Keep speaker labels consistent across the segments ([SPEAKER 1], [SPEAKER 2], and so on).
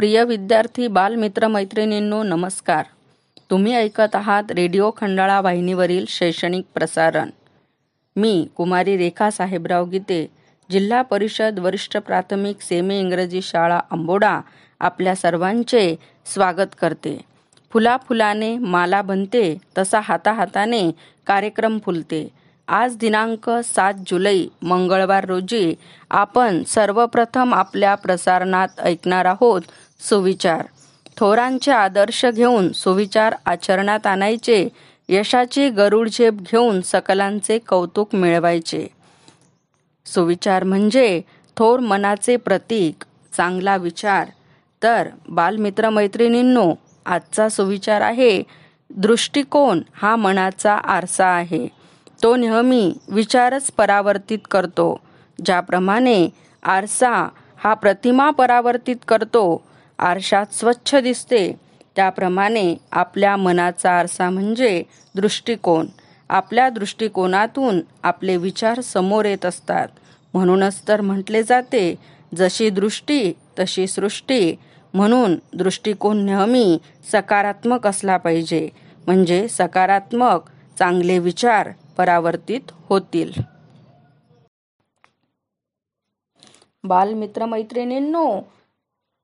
[SPEAKER 1] प्रिय विद्यार्थी बालमित्र मैत्रिणींनो नमस्कार. तुम्ही ऐकत आहात रेडिओ खंडाळा वाहिनीवरील शैक्षणिक प्रसारण. मी कुमारी रेखा साहेबराव गीते जिल्हा परिषद वरिष्ठ प्राथमिक सेमी इंग्रजी शाळा अंबोडा आपल्या सर्वांचे स्वागत करते. फुला फुलाने माला बनते तसा हाताहाताने कार्यक्रम फुलते. आज दिनांक सात जुलै मंगळवार रोजी आपण सर्वप्रथम आपल्या प्रसारणात ऐकणार आहोत सुविचार. थोरांचे आदर्श घेऊन सुविचार आचरणात आणायचे यशाची गरुड झेप घेऊन सकलांचे कौतुक मिळवायचे. सुविचार म्हणजे थोर मनाचे प्रतीक चांगला विचार. तर बालमित्र मैत्रिणींनो आजचा सुविचार आहे दृष्टिकोन हा मनाचा आरसा आहे. तो नेहमी विचारच परावर्तित करतो. ज्याप्रमाणे आरसा हा प्रतिमा परावर्तित करतो आरशात स्वच्छ दिसते. त्याप्रमाणे आपल्या मनाचा आरसा म्हणजे दृष्टिकोन. आपल्या दृष्टिकोनातून आपले विचार समोर येत असतात. म्हणूनच तर म्हटले जाते जशी दृष्टी तशी सृष्टी. म्हणून दृष्टिकोन नेहमी सकारात्मक असला पाहिजे. म्हणजे सकारात्मक चांगले विचार परावर्तित होतील. बालमित्र मैत्रिणींनो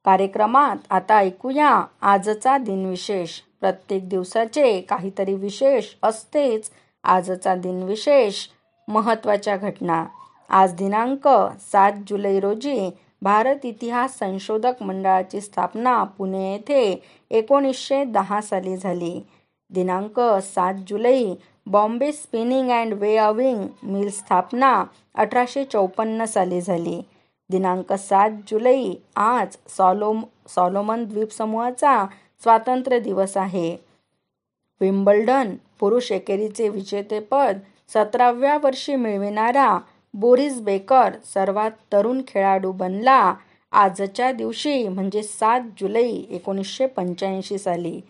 [SPEAKER 1] कार्यक्रमात आता ऐकूया आजचा दिनविशेष. प्रत्येक दिवसाचे काहीतरी विशेष असतेच आजचा दिनविशेष. महत्त्वाच्या घटना. आज दिनांक सात जुलै रोजी भारत इतिहास संशोधक मंडळाची स्थापना पुणे येथे एकोणीसशे दहा साली झाली. दिनांक सात जुलै Bombay spinning and weaving mill स्थापना अठराशे चौपन्न साली झाली. दिनांक सात जुलै आज सॉलोम सॉलोमन द्वीपसमूहाचा स्वातंत्र्य दिवस आहे. विम्बल्डन पुरुष एकेरीचे विजेतेपद सतराव्या वर्षी मिळविणारा बोरिस बेकर सर्वात तरुण खेळाडू बनला. आजच्या दिवशी म्हणजे सात जुलै एकोणीसशे पंच्याऐंशी साली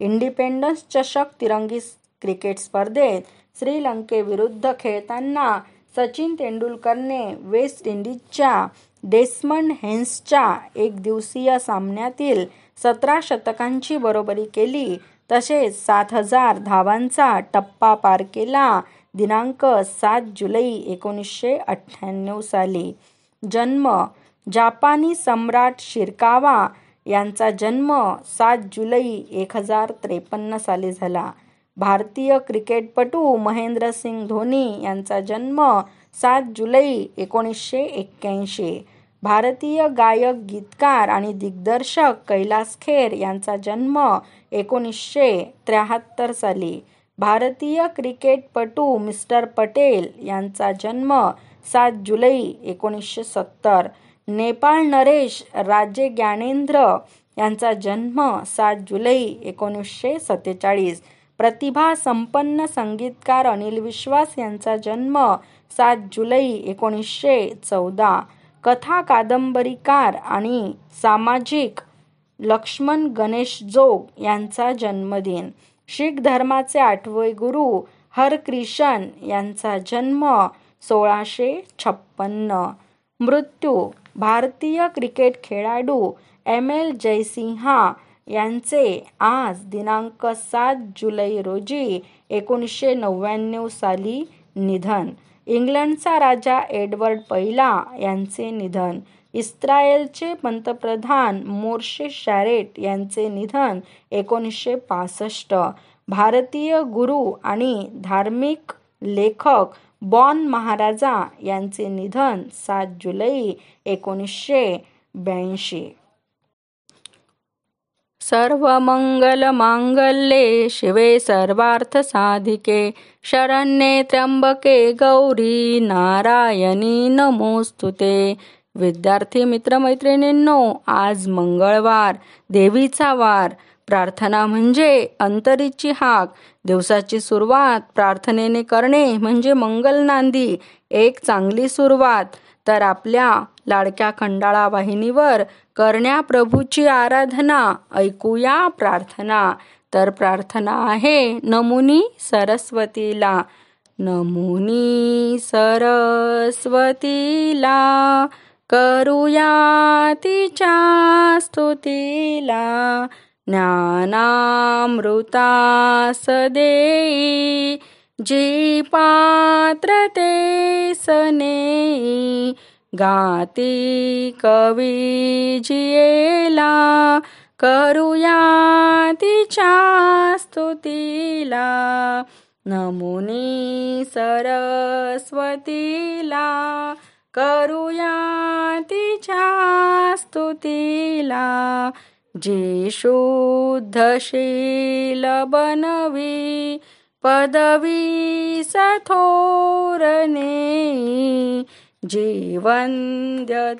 [SPEAKER 1] इंडिपेंडन्स चषक तिरंगी क्रिकेट स्पर्धेत श्रीलंकेविरुद्ध खेळताना सचिन तेंडुलकरने वेस्ट इंडिजच्या डेस्मंड हेन्सच्या एक दिवसीय सामन्यातील सतरा शतकांची बरोबरी केली. तसेच सात हजार धावांचा टप्पा पार केला. दिनांक सात जुलै एकोणीसशे अठ्ठ्याण्णव साली. जन्म जापानी सम्राट शिरकावा यांचा जन्म सात जुलै एक हजार त्रेपन्न साली झाला. भारतीय क्रिकेटपटू महेंद्रसिंग धोनी यांचा जन्म सात जुलै एकोणीसशे एक्क्याऐंशी. भारतीय गायक गीतकार आणि दिग्दर्शक कैलास खेर यांचा जन्म एकोणीसशे त्र्याहत्तर साली. भारतीय क्रिकेटपटू मिस्टर पटेल यांचा जन्म सात जुलै एकोणीसशे सत्तर. नेपाळ नरेश राजे ज्ञानेंद्र यांचा जन्म सात जुलै एकोणीसशे सत्तेचाळीस. प्रतिभा संपन्न संगीतकार अनिल विश्वास यांचा जन्म सात जुलै एकोणीसशे चौदा. कथा कादंबरीकार आणि सामाजिक लक्ष्मण गणेश जोग यांचा जन्मदिन. शीख धर्माचे आठवे गुरु हरक्रिशन यांचा जन्म सोळाशे छप्पन्न. मृत्यू भारतीय क्रिकेट खेळाडू एम एल जयसिंहा यांचे आज दिनांक सात जुलै रोजी एकोणीसशे नव्याण्णव साली निधन. इंग्लंडचा राजा एडवर्ड पहिला यांचे निधन. इस्रायलचे पंतप्रधान मोर्शे शॅरेट यांचे निधन एकोणीसशे पासष्ट. भारतीय गुरु आणि धार्मिक लेखक बॉन महाराजा यांचे निधन सात जुलै एकोणीसशे ब्याऐंशी. मांगल्ये शिवे सर्वार्थ साधिके शरण्ये त्र्यंबके गौरी नारायणी नमोस्तुते विद्यार्थी मित्रमैत्रिणींनो आज मंगळवार देवीचा वार. प्रार्थना म्हणजे अंतरीची हाक. दिवसाची सुरुवात प्रार्थनेने करणे म्हणजे मंगल नांदी एक चांगली सुरुवात. तर आपल्या लाडक्या खंडाळा वाहिनीवर करण्या प्रभूची आराधना ऐकूया प्रार्थना. तर प्रार्थना आहे नमुनी सरस्वतीला. नमुनी सरस्वतीला करूया तिच्या स्तुतीला. ज्ञानामृता सदेई जी पात्रते दिसने गाती कवी जियेला करूया तिच्या स्तुतीला. नमुनी सरस्वतीला करूया तिच्या स्तुतीला. जे शुद्धशील बनवी पदवी सथोरणे जीवंद्य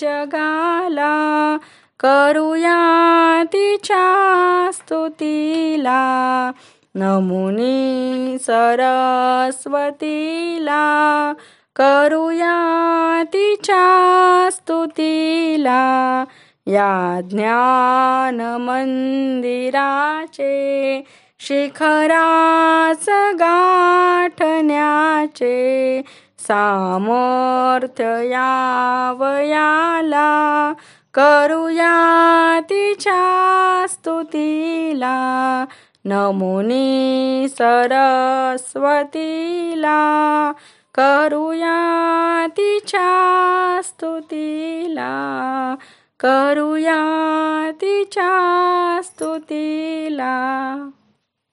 [SPEAKER 1] जगाला करूया तिच्या स्तुतीला. नमुनी सरस्वतीला करूया तिच्या स्तुतीला. या ज्ञान मंदिराचे शिखरास गाठण्याचे सामर्थ्य यावयाला करूया तिच्या स्तुतीला. नमुनी सरस्वतीला करूया तिच्या स्तुतीला. करूया तिच्या स्तुतीला.